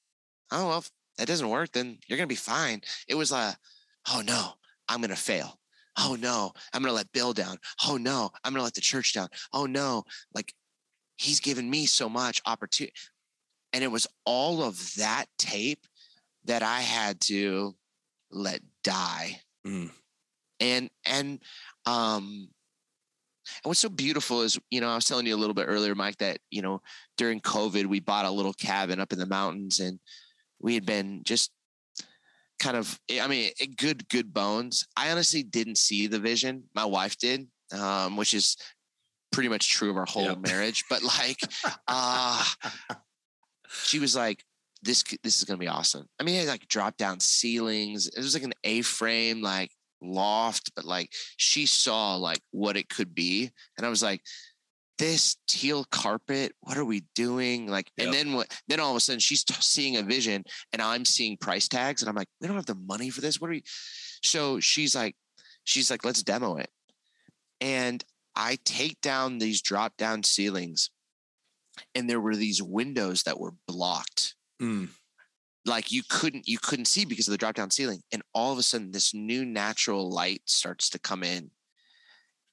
oh, well, if that doesn't work, then you're going to be fine. It was like, oh no, I'm going to fail. Oh no, I'm going to let Bill down. Oh no, I'm going to let the church down. Oh no, like he's given me so much opportunity. And it was all of that tape that I had to let die. Mm. And, and, um, and what's so beautiful is, you know, I was telling you a little bit earlier, Mike, that, you know, during COVID, we bought a little cabin up in the mountains and we had been just kind of, I mean, good, good bones. I honestly didn't see the vision. My wife did, um, which is pretty much true of our whole yep. marriage. But like, uh, she was like, this, this is to be awesome. I mean, it had like drop down ceilings. It was like an A frame, like loft, but like she saw like what it could be. And I was like, this teal carpet, what are we doing? Like, yep. and then what, then all of a sudden she's t- seeing a vision and I'm seeing price tags and I'm like, we don't have the money for this. What are we? So she's like, she's like, let's demo it. And I take down these drop down ceilings and there were these windows that were blocked. Mm like you couldn't you couldn't see because of the drop down ceiling and all of a sudden this new natural light starts to come in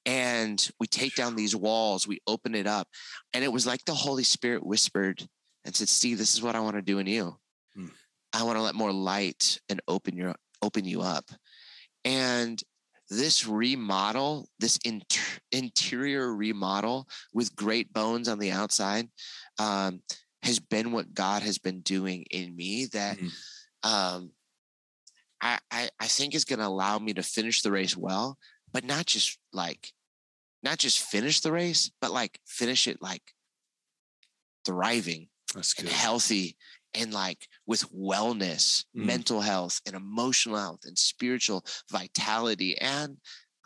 and we take down these walls we open it up and it was like the holy spirit whispered and said steve this is what i want to do in you hmm. i want to let more light and open your open you up and this remodel this inter- interior remodel with great bones on the outside um, has been what God has been doing in me that mm-hmm. um, I, I, I think is going to allow me to finish the race well, but not just like, not just finish the race, but like finish it like thriving and healthy and like with wellness, mm. mental health and emotional health and spiritual vitality and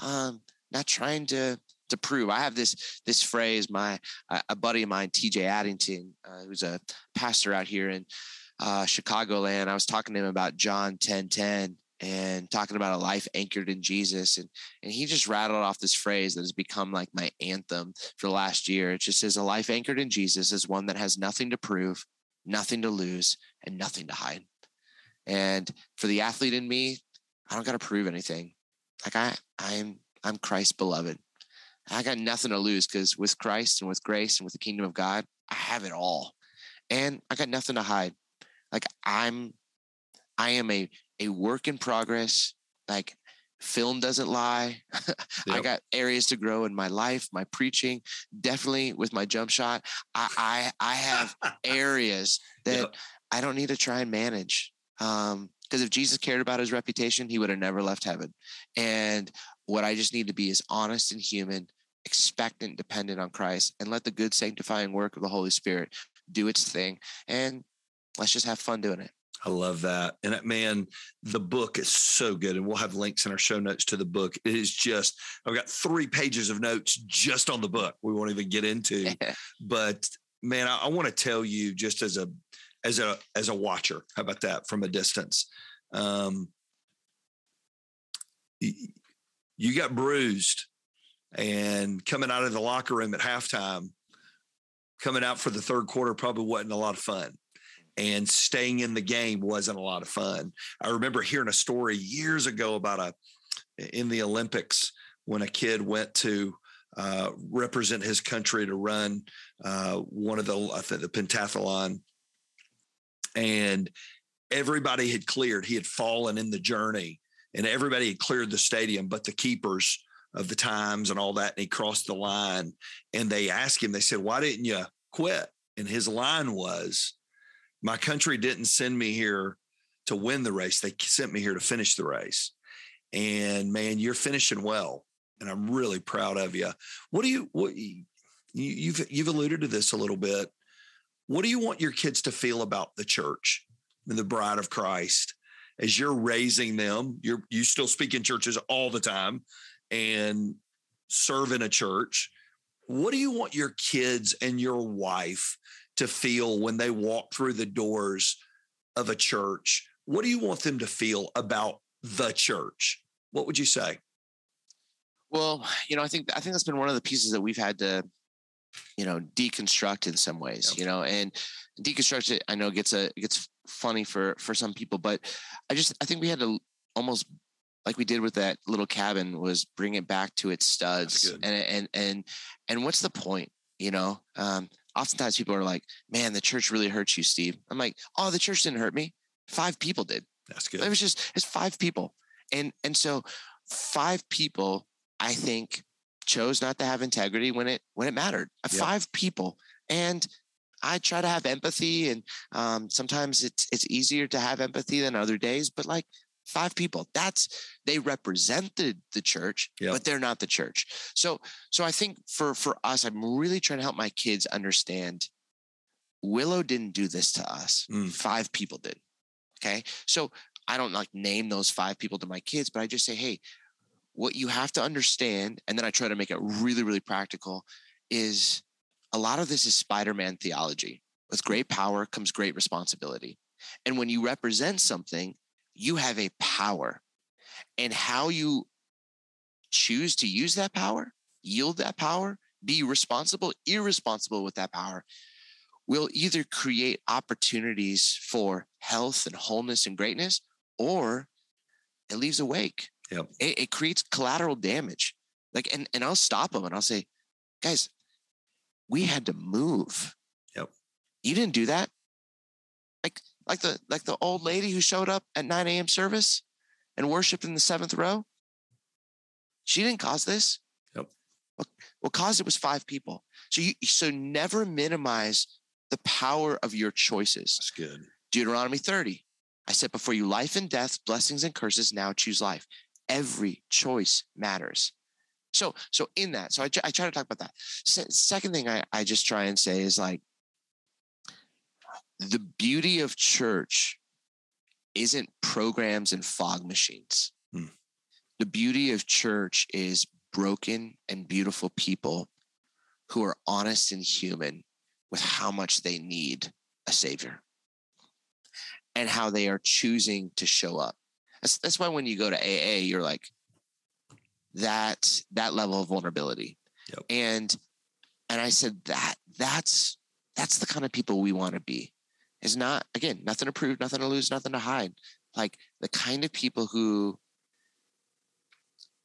um, not trying to to prove. I have this this phrase. My a buddy of mine, T.J. Addington, uh, who's a pastor out here in uh, Chicagoland. I was talking to him about John ten ten and talking about a life anchored in Jesus, and and he just rattled off this phrase that has become like my anthem for the last year. It just says, "A life anchored in Jesus is one that has nothing to prove, nothing to lose, and nothing to hide." And for the athlete in me, I don't got to prove anything. Like I, I'm, I'm Christ beloved. I got nothing to lose because with Christ and with grace and with the kingdom of God, I have it all. And I got nothing to hide. Like I'm I am a a work in progress. Like film doesn't lie. *laughs* Yep. I got areas to grow in my life, my preaching, definitely with my jump shot. I I, I have areas *laughs* that yep. I don't need to try and manage. Um, because if Jesus cared about his reputation, he would have never left heaven. And what I just need to be is honest and human, expectant, dependent on Christ, and let the good sanctifying work of the Holy Spirit do its thing. And let's just have fun doing it. I love that. And man, the book is so good. And we'll have links in our show notes to the book. It is just, I've got three pages of notes just on the book. We won't even get into. *laughs* but man, I, I want to tell you just as a as a as a watcher, how about that from a distance? Um you got bruised and coming out of the locker room at halftime, coming out for the third quarter probably wasn't a lot of fun. And staying in the game wasn't a lot of fun. I remember hearing a story years ago about a in the Olympics when a kid went to uh, represent his country to run uh, one of the I think the pentathlon, and everybody had cleared. He had fallen in the journey, and everybody had cleared the stadium, but the keepers of the times and all that. And he crossed the line and they asked him, they said, Why didn't you quit? And his line was, My country didn't send me here to win the race. They sent me here to finish the race. And man, you're finishing well. And I'm really proud of you. What do you, what you, you've, you've alluded to this a little bit. What do you want your kids to feel about the church and the bride of Christ? as you're raising them, you're you still speak in churches all the time and serve in a church. What do you want your kids and your wife to feel when they walk through the doors of a church? What do you want them to feel about the church? what would you say? Well, you know, I think I think that's been one of the pieces that we've had to, you know, deconstruct in some ways. Yep. You know, and deconstruct it. I know gets a gets funny for for some people, but I just I think we had to almost like we did with that little cabin was bring it back to its studs and and and and what's the point you know um oftentimes people are like man the church really hurts you steve. I'm like oh the church didn't hurt me. Five people did. That's good. It was just it's five people. And and so five people i think chose not to have integrity when it when it mattered. Yep. five people. And I try to have empathy, and um, sometimes it's it's easier to have empathy than other days. But like five people that's they represented the church yep. but they're not the church so so i think for for us i'm really trying to help my kids understand willow didn't do this to us mm. five people did okay so i don't like name those five people to my kids but i just say hey what you have to understand and then i try to make it really really practical is a lot of this is spider-man theology with great power comes great responsibility and when you represent something you have a power and how you choose to use that power, yield that power, be responsible, irresponsible with that power will either create opportunities for health and wholeness and greatness or it leaves a wake. Yep. It, it creates collateral damage. Like, and, and I'll stop them and I'll say, guys, we had to move. Yep. You didn't do that. Like like the like the old lady who showed up at 9 a.m. service and worshiped in the seventh row. She didn't cause this. Yep. What, what caused it was five people. So you so never minimize the power of your choices. That's good. Deuteronomy 30. I said before you life and death, blessings and curses. Now choose life. Every choice matters. So, so in that, so I, I try to talk about that. second thing I, I just try and say is like, the beauty of church isn't programs and fog machines. Hmm. The beauty of church is broken and beautiful people who are honest and human with how much they need a savior and how they are choosing to show up. That's, that's why when you go to AA, you're like, that that level of vulnerability. Yep. And and I said that that's that's the kind of people we want to be is not again nothing to prove nothing to lose nothing to hide like the kind of people who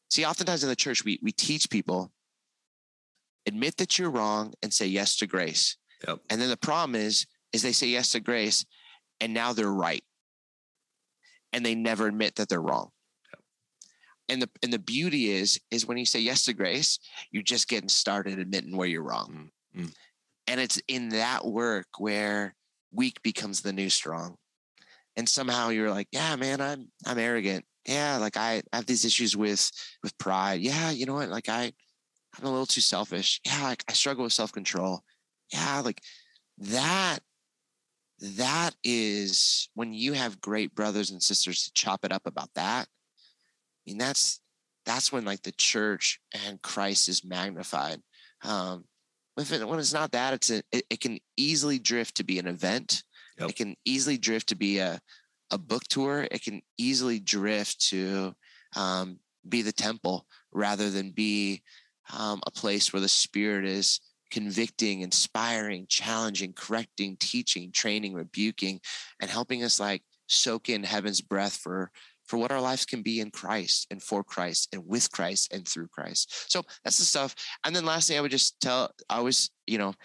see oftentimes in the church we we teach people admit that you're wrong and say yes to grace yep. and then the problem is is they say yes to grace and now they're right and they never admit that they're wrong yep. and the and the beauty is is when you say yes to grace you're just getting started admitting where you're wrong mm-hmm. and it's in that work where weak becomes the new strong. And somehow you're like, yeah, man, I'm I'm arrogant. Yeah, like I have these issues with with pride. Yeah, you know what? Like I I'm a little too selfish. Yeah, like I struggle with self-control. Yeah, like that that is when you have great brothers and sisters to chop it up about that. I mean, that's that's when like the church and Christ is magnified. Um, if it, when it's not that, it's a, it, it can easily drift to be an event. Yep. It can easily drift to be a, a book tour. It can easily drift to um, be the temple rather than be um, a place where the spirit is convicting, inspiring, challenging, correcting, teaching, training, rebuking, and helping us like soak in heaven's breath for for what our lives can be in Christ and for Christ and with Christ and through Christ. So that's the stuff. And then lastly, I would just tell, I always, you know,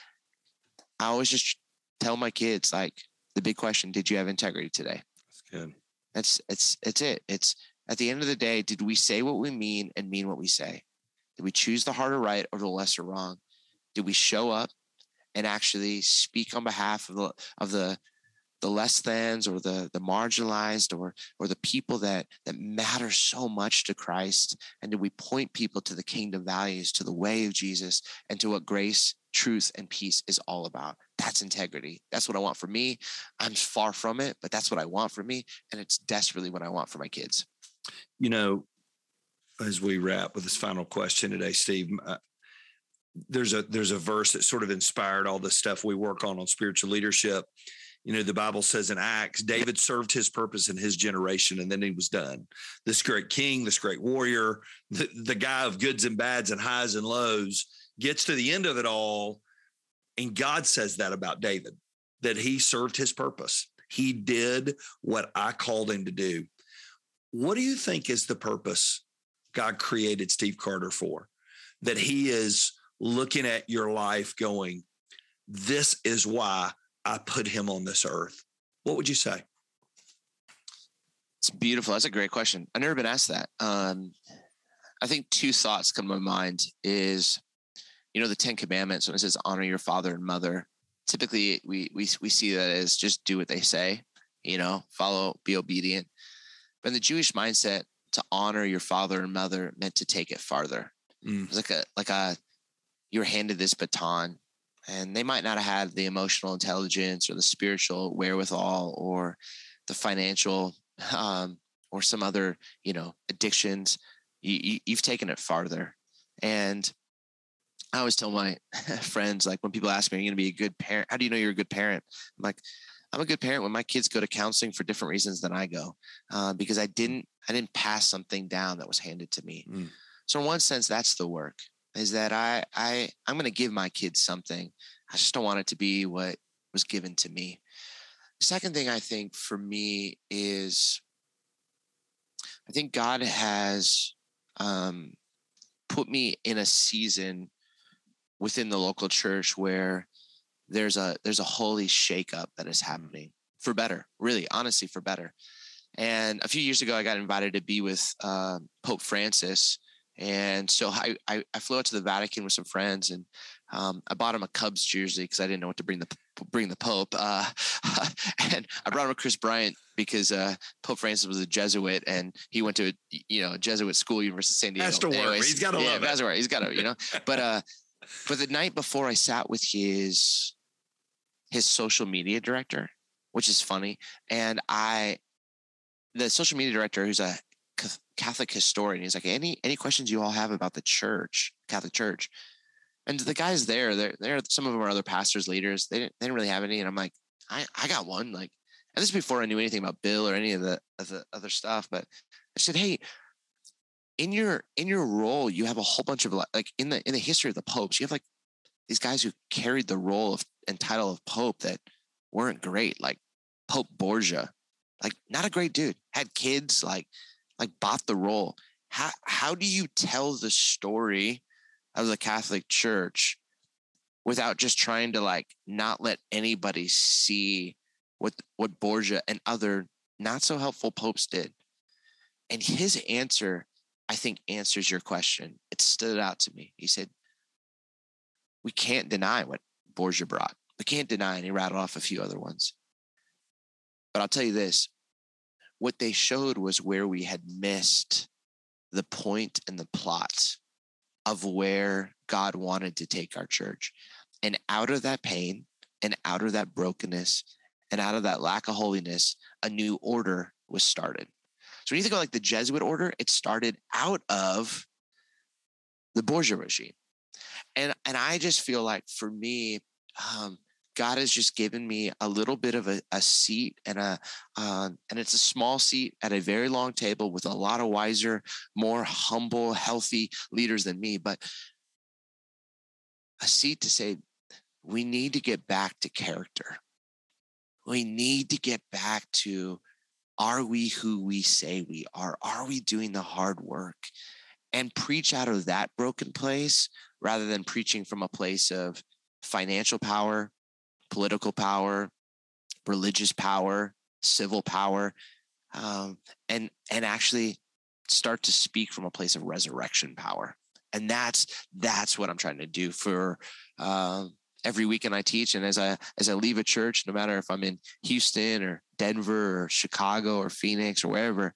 I always just tell my kids like the big question, did you have integrity today? That's good. That's it's it's it. It's at the end of the day, did we say what we mean and mean what we say? Did we choose the harder right or the lesser wrong? Did we show up and actually speak on behalf of the of the the less thans or the the marginalized or or the people that that matter so much to Christ and do we point people to the kingdom values to the way of Jesus and to what grace truth and peace is all about. That's integrity. That's what I want for me. I'm far from it but that's what I want for me and it's desperately what I want for my kids. You know as we wrap with this final question today Steve uh, there's a there's a verse that sort of inspired all the stuff we work on on spiritual leadership You know, the Bible says in Acts, David served his purpose in his generation and then he was done. This great king, this great warrior, the, the guy of goods and bads and highs and lows gets to the end of it all. And God says that about David, that he served his purpose. He did what I called him to do. What do you think is the purpose God created Steve Carter for? That he is looking at your life going, this is why I put him on this earth? What would you say? It's beautiful. That's a great question. I've never been asked that. Um, I think two thoughts come to my mind is, you know, the Ten Commandments when it says honor your father and mother. Typically, we we we see that as just do what they say, you know, follow, be obedient. But in the Jewish mindset, to honor your father and mother meant to take it farther. Mm. It's like a like a you're handed this baton and they might not have had the emotional intelligence or the spiritual wherewithal or the financial um, or some other you know addictions. You, have taken it farther. And i always tell my *laughs* friends like when people ask me are you going to be a good parent? How do you know you're a good parent? I'm like i'm a good parent when my kids go to counseling for different reasons than i go uh, because i didn't i didn't pass something down that was handed to me. Mm. so in one sense that's the work is that I I I'm going to give my kids something. I just don't want it to be what was given to me. Second thing I think for me is I think God has um, put me in a season within the local church where there's a there's a holy shakeup that is happening for better, really, honestly, for better. And a few years ago, I got invited to be with uh, Pope Francis and so I, I, I, flew out to the Vatican with some friends and um, I bought him a Cubs jersey because I didn't know what to bring the bring the Pope. Uh, *laughs* and I brought him a Kris Bryant because uh, Pope Francis was a Jesuit and he went to a, you know Jesuit school, University of San Diego. Work. He's got to yeah, love it. He's got to, you know. but uh, but the night before, I sat with his his social media director, which is funny, and I the social media director, who's a Catholic historian. He's like, any any questions you all have about the church, Catholic Church? And the guys there, they're, they're some of them are other pastors, leaders. They didn't, they didn't really have any. And I'm like, I, I got one. Like, and this is before I knew anything about Bill or any of the, of the other stuff. But I said, hey, in your in your role, you have a whole bunch of like in the in the history of the popes, you have like these guys who carried the role of and title of pope that weren't great, like Pope Borgia, like not a great dude, had kids, like like bought the role. How how do you tell the story of the Catholic Church without just trying to like not let anybody see what what Borgia and other not so helpful popes did? And his answer, I think, answers your question. It stood out to me. He said, "We can't deny what Borgia brought. We can't deny." And he rattled off a few other ones. But I'll tell you this: what they showed was where we had missed the point and the plot of where God wanted to take our church. And out of that pain and out of that brokenness and out of that lack of holiness, a new order was started. So when you think of like the Jesuit order, it started out of the Borgia regime. And and I just feel like for me, um, God has just given me a little bit of a, a seat and a uh, and it's a small seat at a very long table with a lot of wiser, more humble, healthy leaders than me, but a seat to say we need to get back to character. We need to get back to are we who we say we are? Are we doing the hard work? And preach out of that broken place rather than preaching from a place of financial power, political power, religious power, civil power, um, and and actually start to speak from a place of resurrection power. And that's that's what I'm trying to do for uh, every weekend I teach. And as I as I leave a church, no matter if I'm in Houston or Denver or Chicago or Phoenix or wherever,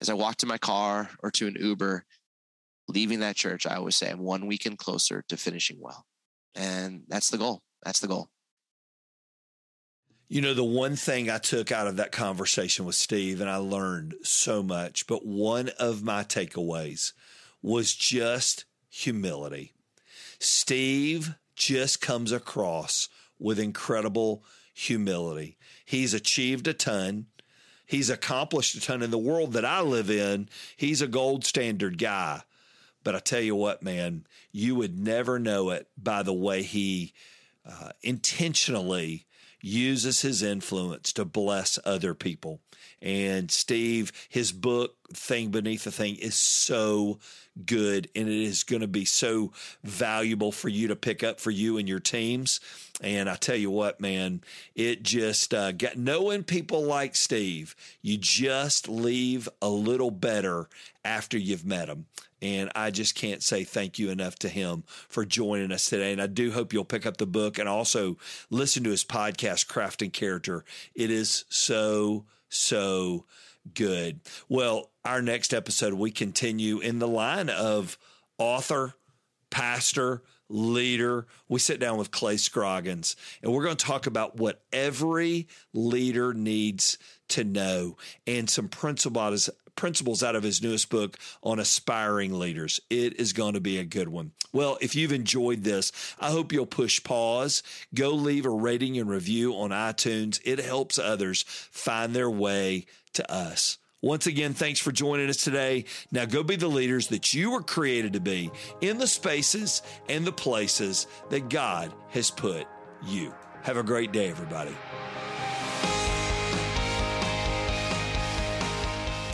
as I walk to my car or to an Uber, leaving that church, I always say I'm one weekend closer to finishing well. And that's the goal. That's the goal. You know, the one thing I took out of that conversation with Steve, and I learned so much, but one of my takeaways was just humility. Steve just comes across with incredible humility. He's achieved a ton. He's accomplished a ton in the world that I live in. He's a gold standard guy. But I tell you what, man, you would never know it by the way he uh, intentionally uses his influence to bless other people. And Steve, his book, Thing Beneath the Thing, is so good and it is going to be so valuable for you to pick up for you and your teams. And I tell you what, man, it just uh, got knowing people like Steve, you just leave a little better after you've met them. And I just can't say thank you enough to him for joining us today. And I do hope you'll pick up the book and also listen to his podcast, Crafting Character. It is so, so good. Well, our next episode, we continue in the line of author, pastor, leader. We sit down with Clay Scroggins and we're going to talk about what every leader needs to know and some principles principles out of his newest book on aspiring leaders. It is going to be a good one. Well, if you've enjoyed this, I hope you'll push pause, go leave a rating and review on iTunes. It helps others find their way to us. Once again, thanks for joining us today. Now go be the leaders that you were created to be in the spaces and the places that God has put you. Have a great day, everybody.